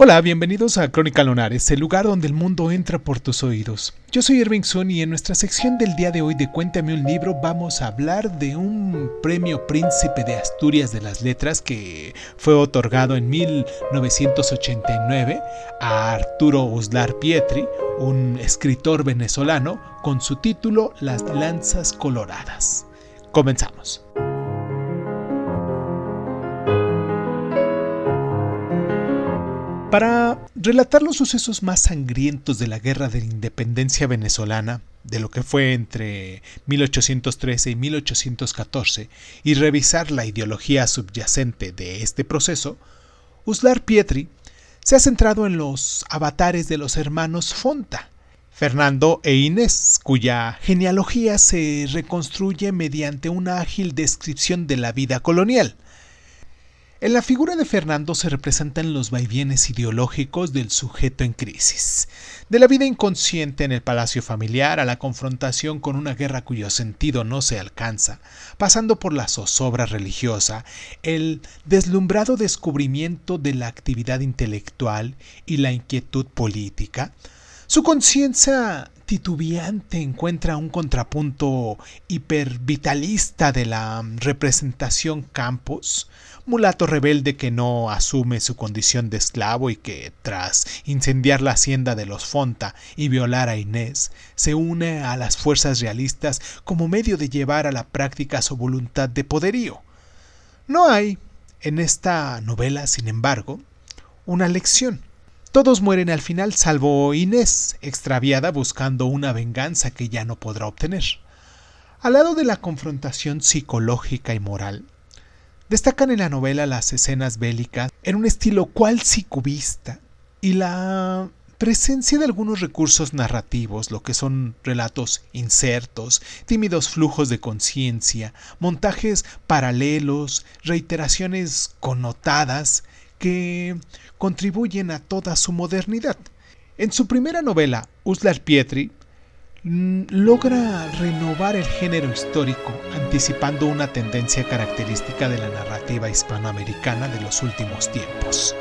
Hola, bienvenidos a Crónica Lonares, el lugar donde el mundo entra por tus oídos. Yo soy Irving Sun y en nuestra sección del día de hoy de Cuéntame un libro vamos a hablar de un premio Príncipe de Asturias de las Letras que fue otorgado en 1989 a Arturo Uslar Pietri, un escritor venezolano, con su título Las Lanzas Coloradas. Comenzamos. Para relatar los sucesos más sangrientos de la Guerra de la Independencia venezolana, de lo que fue entre 1813 y 1814, y revisar la ideología subyacente de este proceso, Uslar Pietri se ha centrado en los avatares de los hermanos Fonta, Fernando e Inés, cuya genealogía se reconstruye mediante una ágil descripción de la vida colonial, en la figura de Fernando se representan los vaivienes ideológicos del sujeto en crisis, de la vida inconsciente en el palacio familiar a la confrontación con una guerra cuyo sentido no se alcanza, pasando por la zozobra religiosa, el deslumbrado descubrimiento de la actividad intelectual y la inquietud política, su conciencia titubeante encuentra un contrapunto hipervitalista de la representación campus, mulato rebelde que no asume su condición de esclavo y que, tras incendiar la hacienda de los Fonta y violar a Inés, se une a las fuerzas realistas como medio de llevar a la práctica su voluntad de poderío. No hay, en esta novela, sin embargo, una lección. Todos mueren al final salvo Inés, extraviada buscando una venganza que ya no podrá obtener. Al lado de la confrontación psicológica y moral, Destacan en la novela las escenas bélicas en un estilo cual cubista y la presencia de algunos recursos narrativos, lo que son relatos insertos, tímidos flujos de conciencia, montajes paralelos, reiteraciones connotadas que contribuyen a toda su modernidad. En su primera novela, Uslar Pietri Mm, logra renovar el género histórico, anticipando una tendencia característica de la narrativa hispanoamericana de los últimos tiempos.